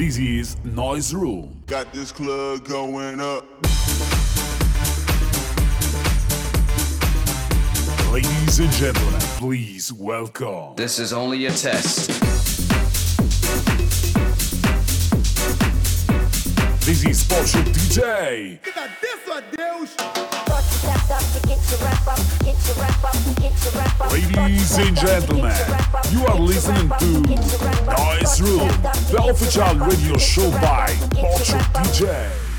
This is Noise Room. Got this club going up. Ladies and gentlemen, please welcome. This is only a test. This is Porsche DJ. Ladies and gentlemen, you are listening to Noise Room, the official radio show by Porsche DJ.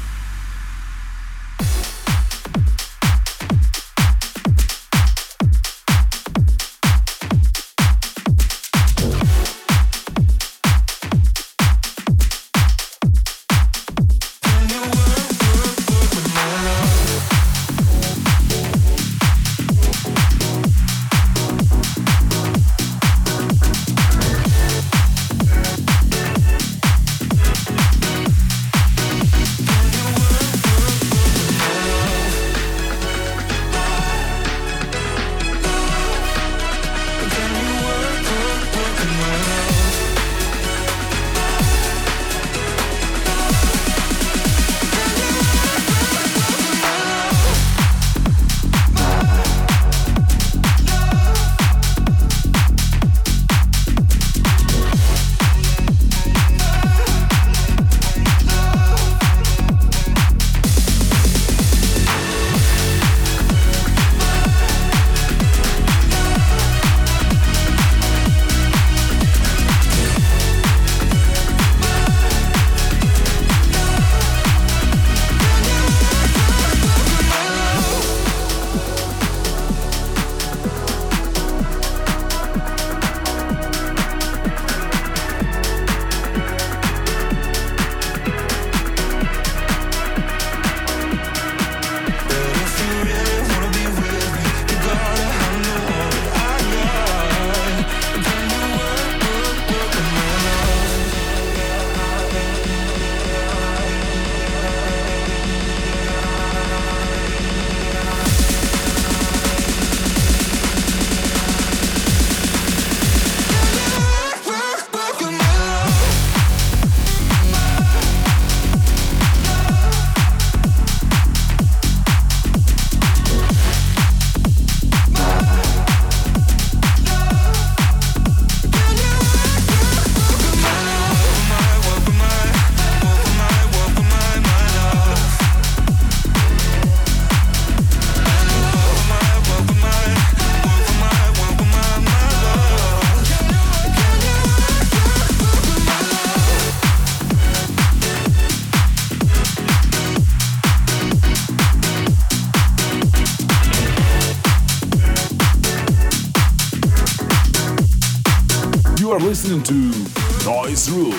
Listening to Noise Room.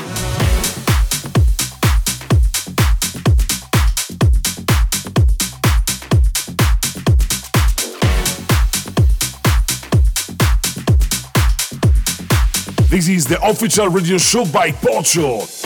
This is the official radio show by Pocho.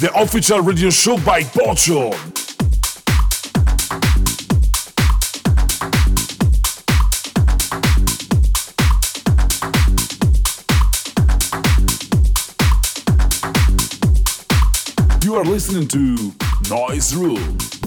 The official radio show by Pocho. You are listening to Noise Room.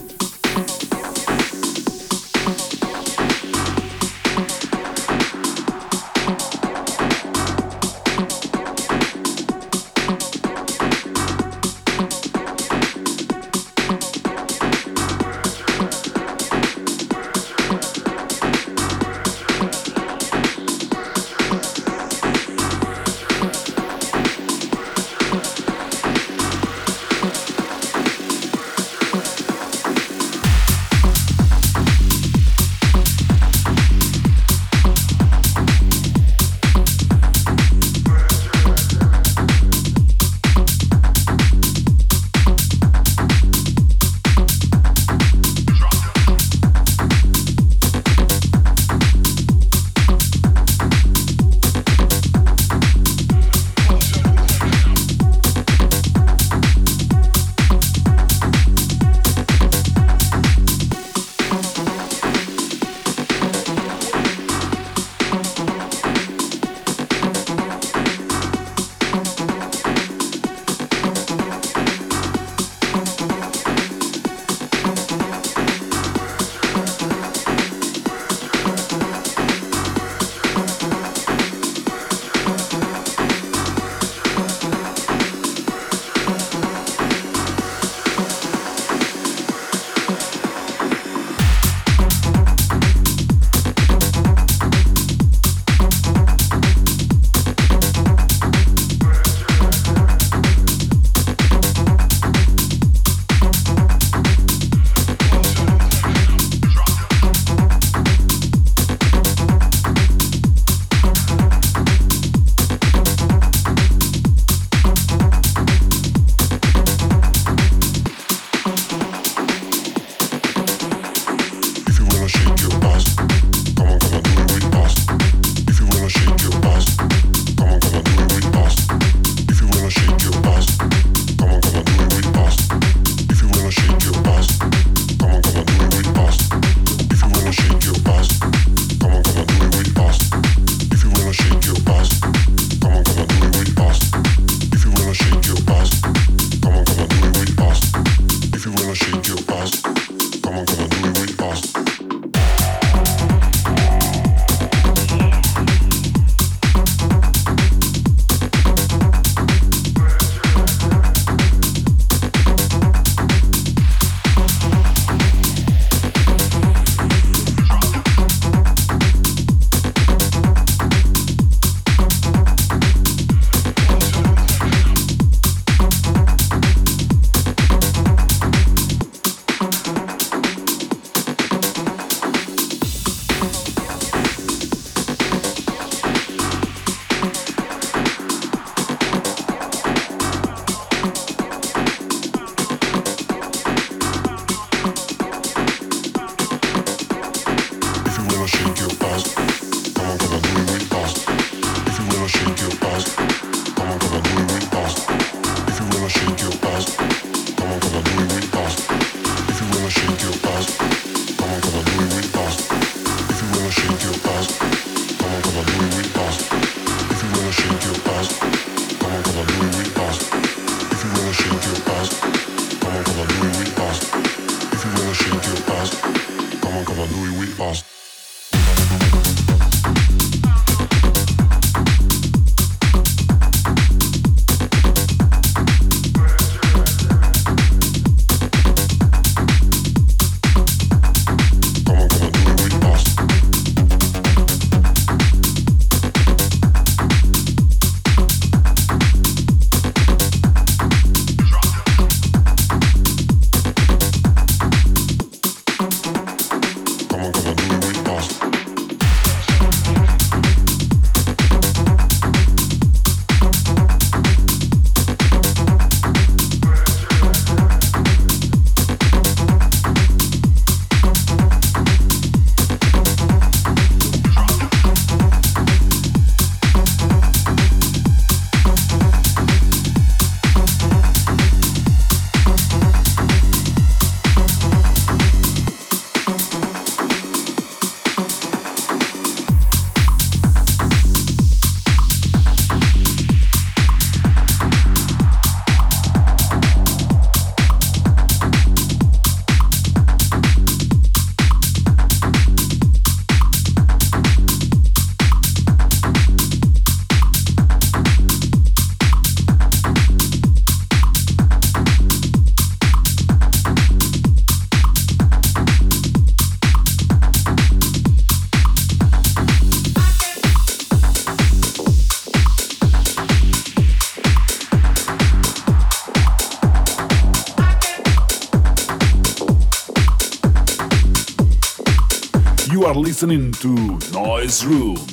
Listening to Noise Room.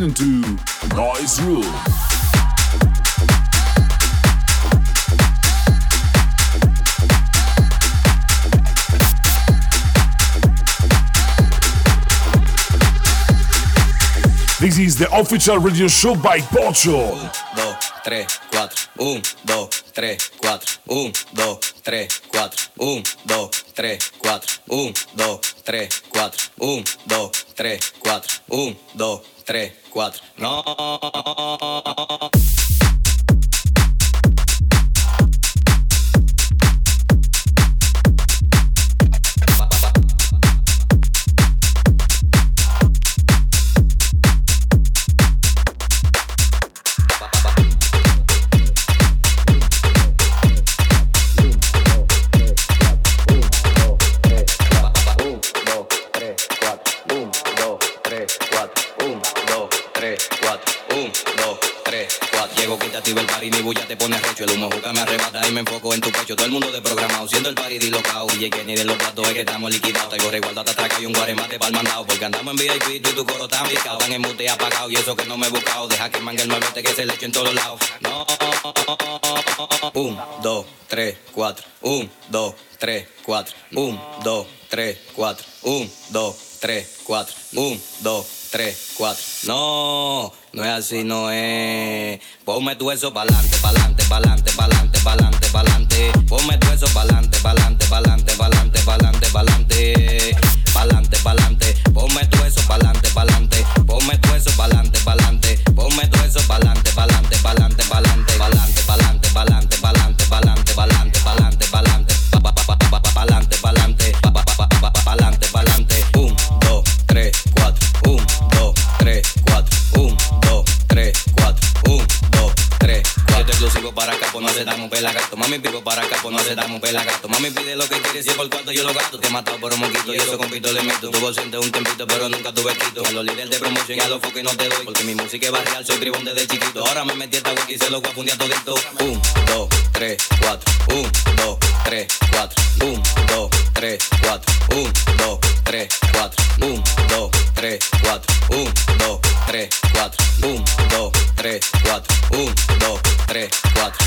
Listening to Noise Room. This is the official radio show by Pocho. 1, 2, 3, 4. 1, 2, 3, 4. 1, 2, 3, 4. 1, 2, 3, 4. 1, 2, dos, tres, cuatro. No. 1, 2, 3, 4. No. Todo el mundo de programado, siendo el party dislocado. DJ que ni de los platos es que estamos liquidados. Tengo resguardo hasta atrás y un guaremate para el mandado. Porque andamos en VIP tú y tu coro está picado. Están en mute apagado y eso que no me he buscado. Deja que mangue el malvete que se le eche en todos lados. No. Un, dos, tres, cuatro. Un, dos, tres, cuatro. Un, dos, tres, cuatro. Un, dos, tres, cuatro. Un, dos, tres, cuatro. No, no es así, no es. Ponme tu eso pa'lante, pa'lante, pa'lante, pa'lante, pa'lante, pa'lante. Ponme tu eso pa'lante, pa'lante, pa'lante, pa'lante, pa'lante, pa'lante. Pa'lante, pa'lante. Ponme tu eso pa'lante, pa'lante. Ponme tu eso pa'lante, pa'lante. Ponme tu eso pa'lante, pa'lante, pa'lante, pa'lante, pa'lante, pa'lante, pa'lante, pa'lante, pa'lante, pa'lante, pa'lante, pa'lante, pa'lante, pa'lante, pa'lante, pa'lante. Un, pues no se damos pelagato. Mami, pico para acá, pues no se damos pelagato. Mami, pide lo que quiere, si es por cuarto yo lo gasto. Te he matado por un moquito y eso con pito le meto. Tuvo siente un tempito, pero nunca tuve quito. A los líderes de promoción y a los foques no te doy. Porque mi música es barrial, soy tribón desde chiquito. Ahora me metí esta wiki y se lo voy a fundir a. Un, dos, tres, cuatro. Un, dos, tres, cuatro. Un, dos, tres, cuatro. Un, dos, tres, cuatro. Un, dos, tres, cuatro. Un, dos, tres, cuatro. Un, dos, tres, cuatro. Un, dos, tres, cuatro.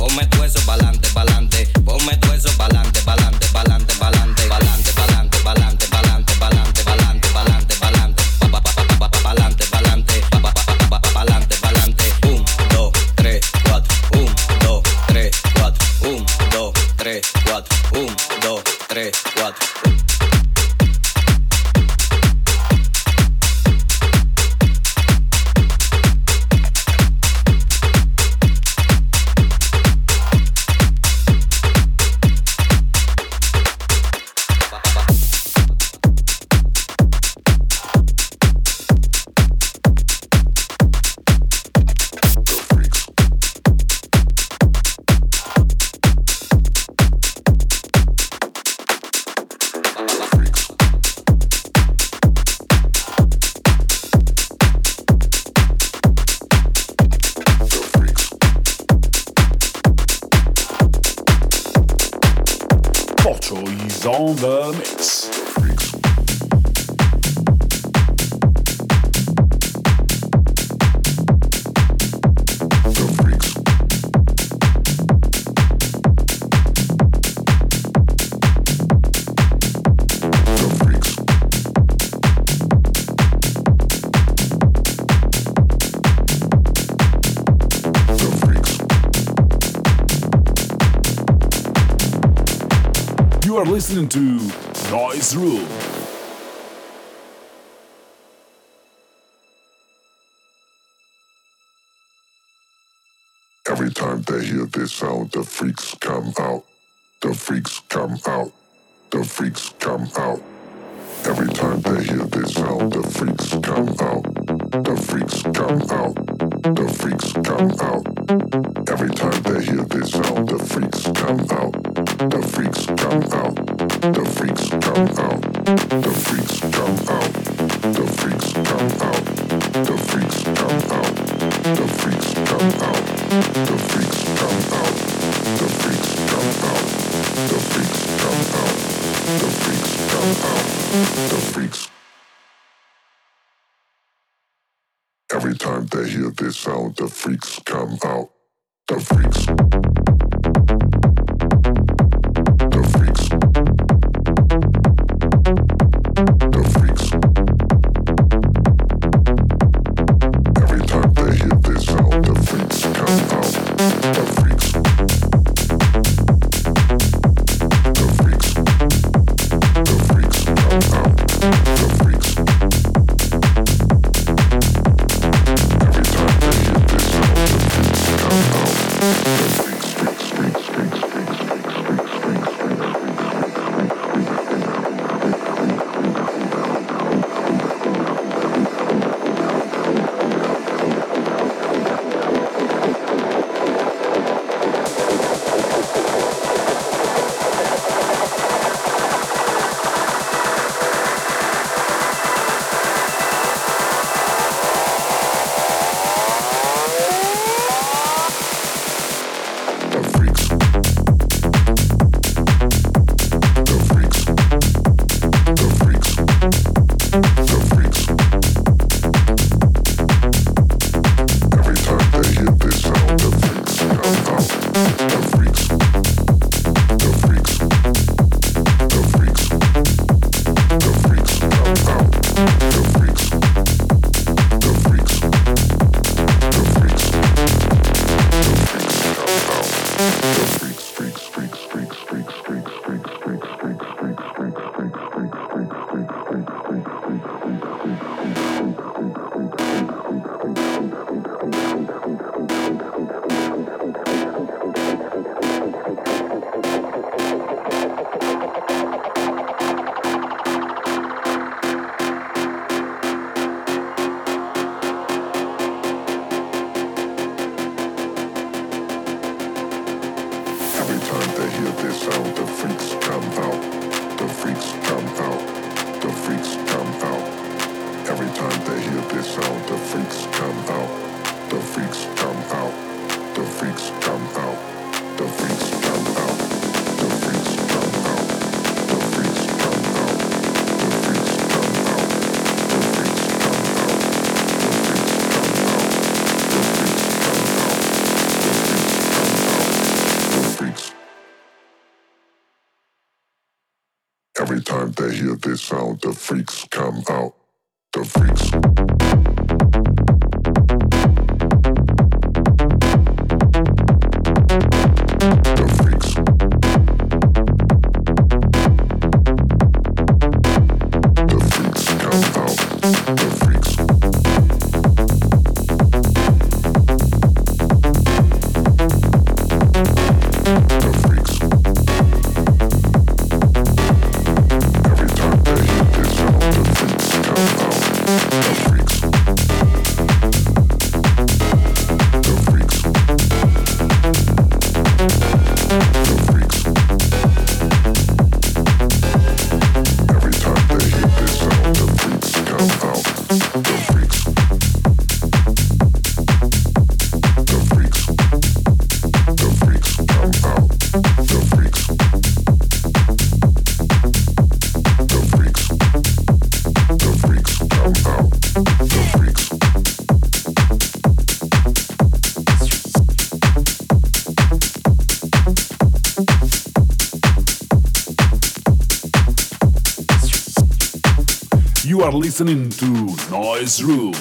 Ponme tu eso pa'lante, pa'lante. Ponme tu eso pa'lante, pa'lante, pa'lante, pa'lante, pa'lante, pa'lante, pa'lante, pa'lante, pa'lante, pa'lante, pa'lante, pa'lante, pa- pa- pa- pa- pa- pa'lante, pa'lante, pa- pa- pa- pa- pa- pa'lante, pa'lante. Un, dos, tres, cuatro. Un, dos, tres, cuatro. Un, dos, tres, cuatro. Un, dos, tres, cuatro. album. It's listening to Noise Room. Every time they hear this sound, the freaks out the freaks. Are listening to Noise Room.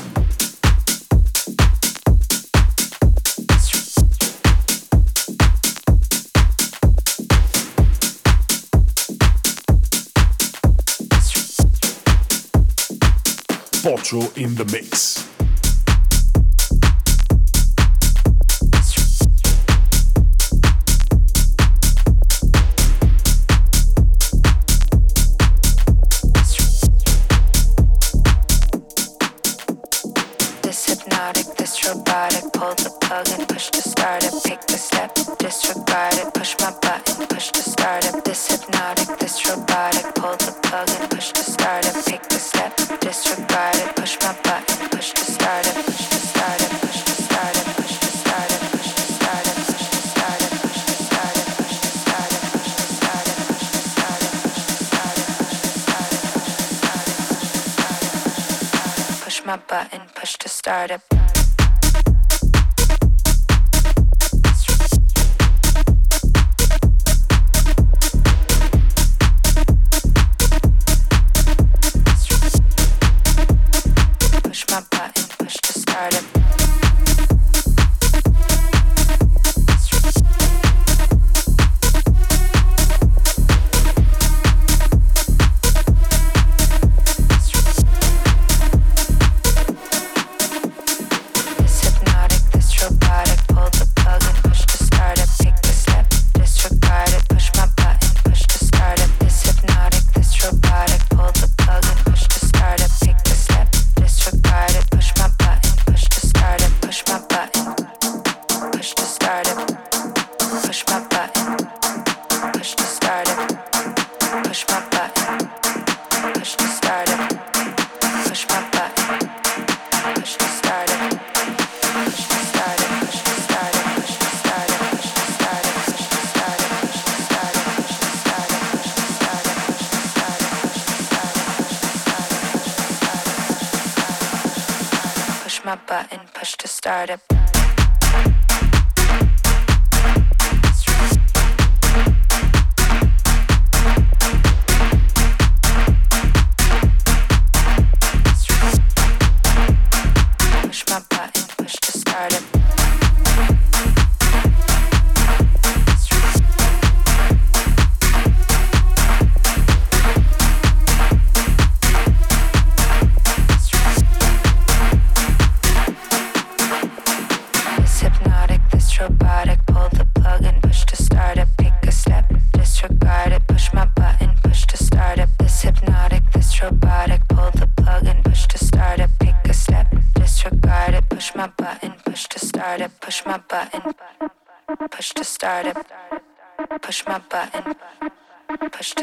Pocho in the mix.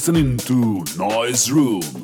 listening to Noise Room.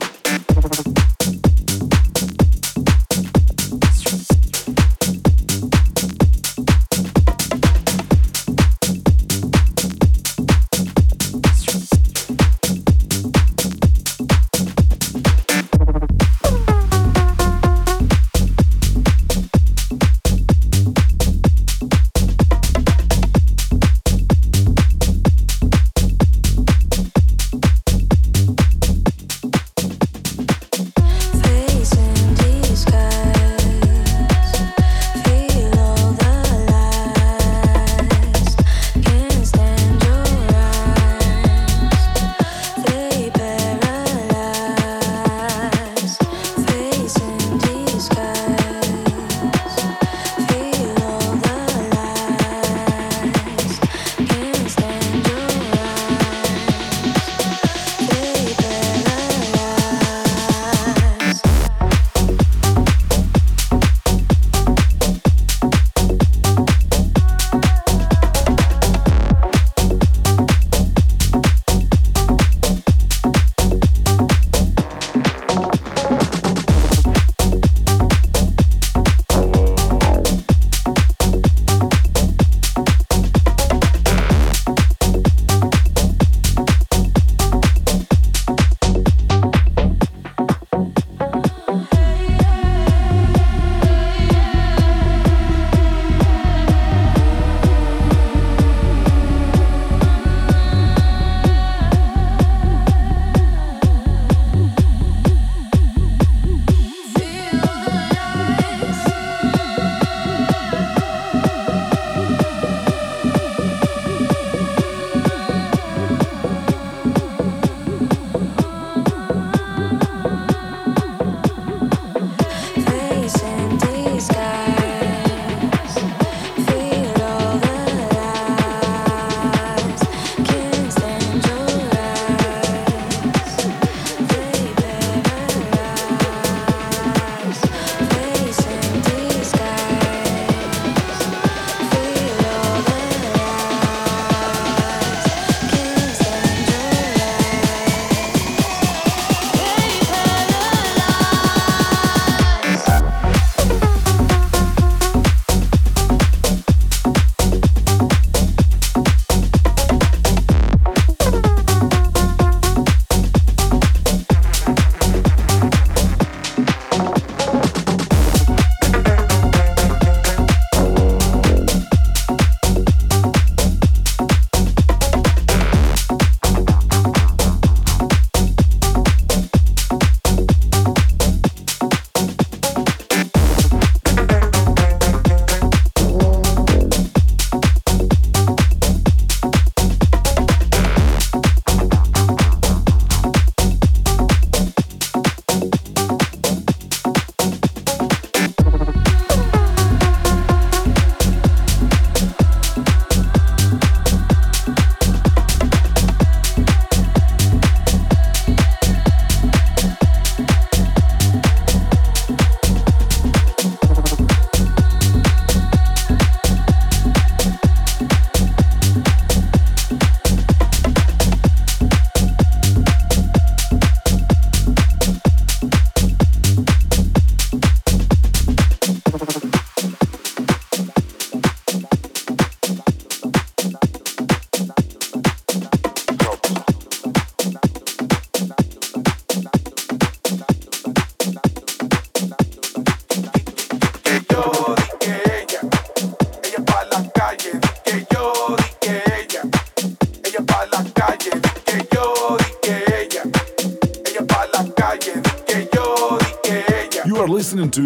Listening to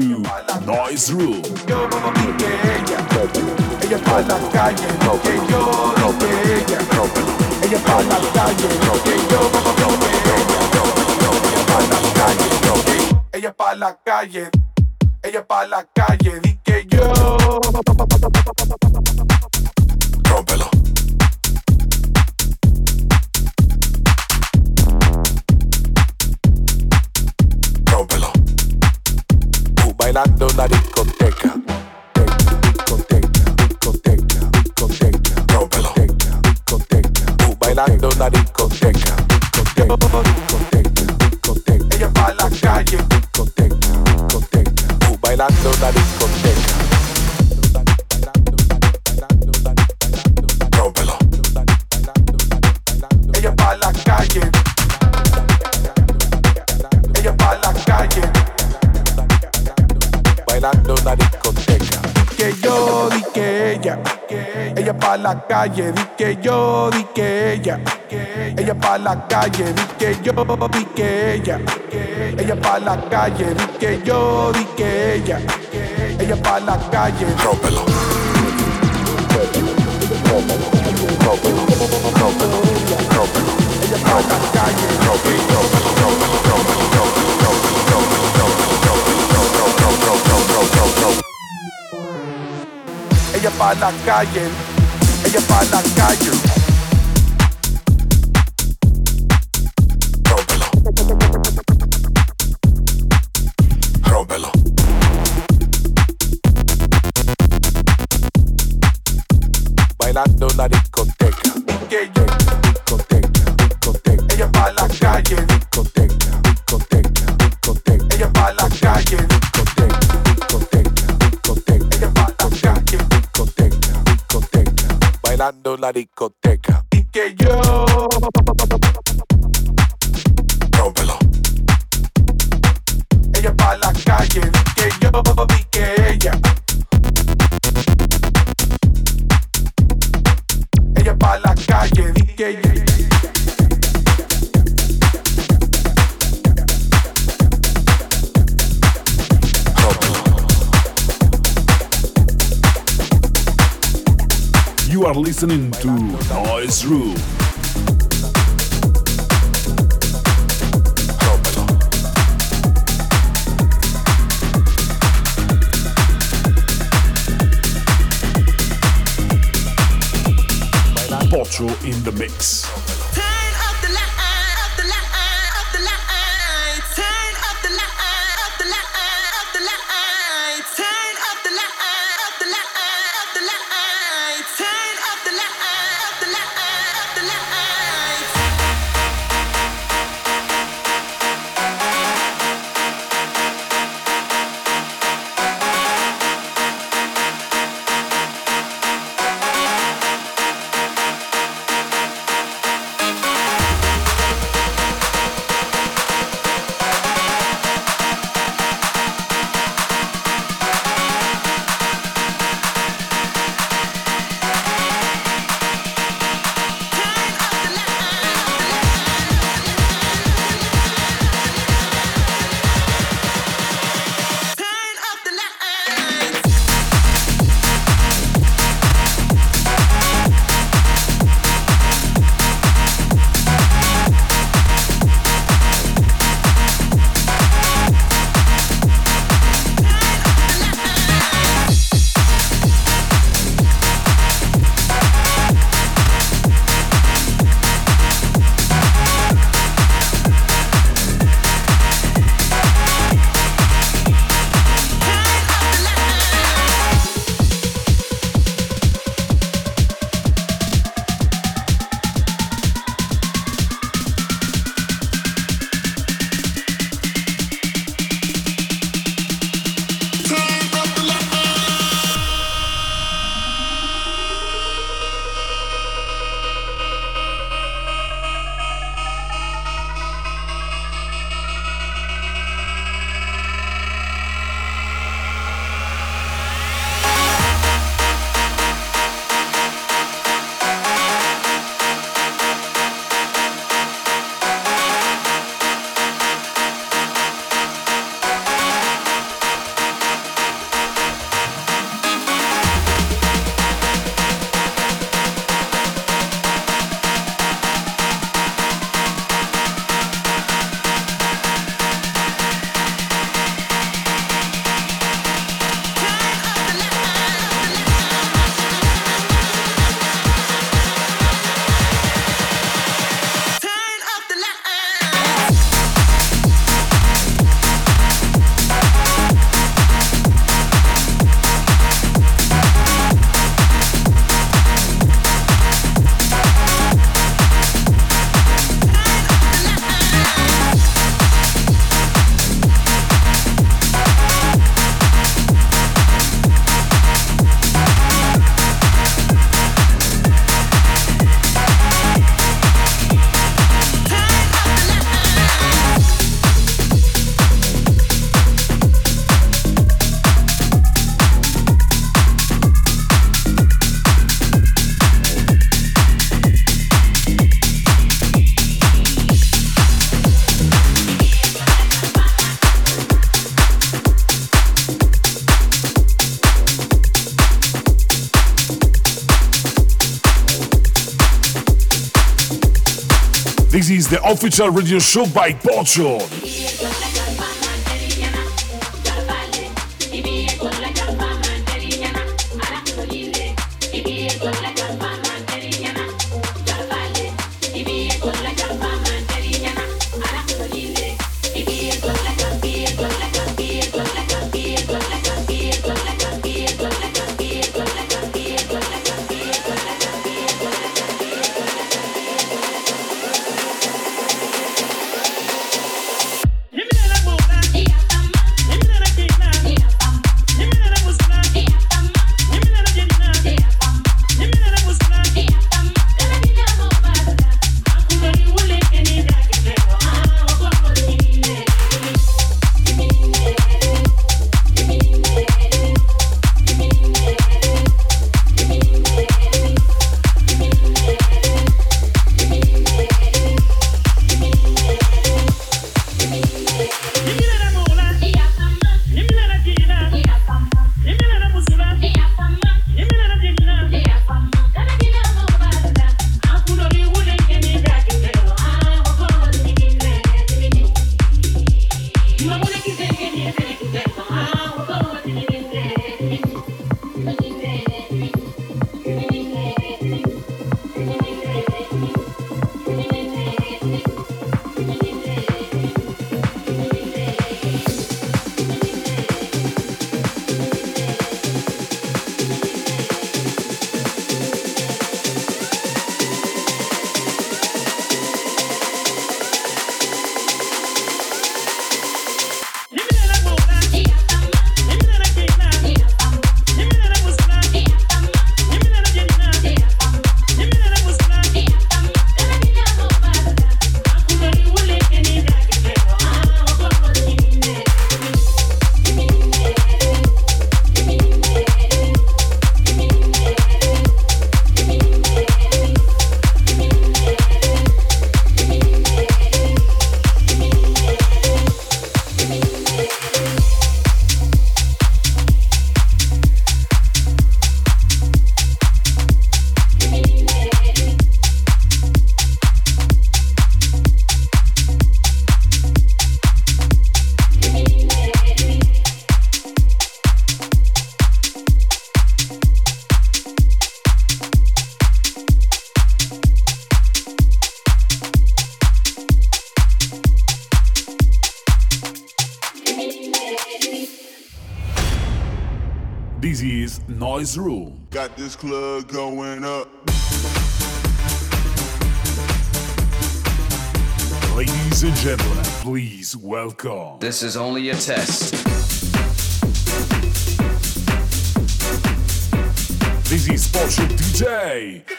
Noise Room. Ella pa la calle, ella. Pa la calle, di que yo. Rómpelo. Bailando en la discoteca. Discoteca, discoteca, discoteca. Rómpelo. Discoteca, uh, bailando en la discoteca. Discoteca, discoteca, discoteca. Ella pa' la calle. Discoteca, discoteca. Bailando en la discoteca. La discoteca. Que yo di que ella. Ella pa' la calle. Di que yo di que ella. Ella pa' la calle. Di que yo di que ella. Ella pa' la calle. Di que yo di que ella. Ella pa' la calle. Rómpelo. Rómpelo. Rómpelo. Rómpelo. Rómpelo. Ella pa' la calle. Rómpelo. Rómpelo. Rómpelo. Rómpelo. Ella pa' la calle, ella pa' la calle. Listening to Noise Room. Pocho in the mix. Official radio show by Pocho. This club going up. Ladies and gentlemen, please welcome. This is only a test. This is Pocho DJ.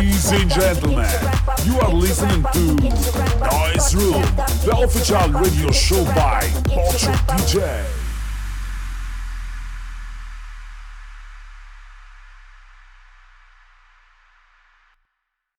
Ladies and gentlemen, you are listening to Noise Room, the official radio show by Pocho DJ.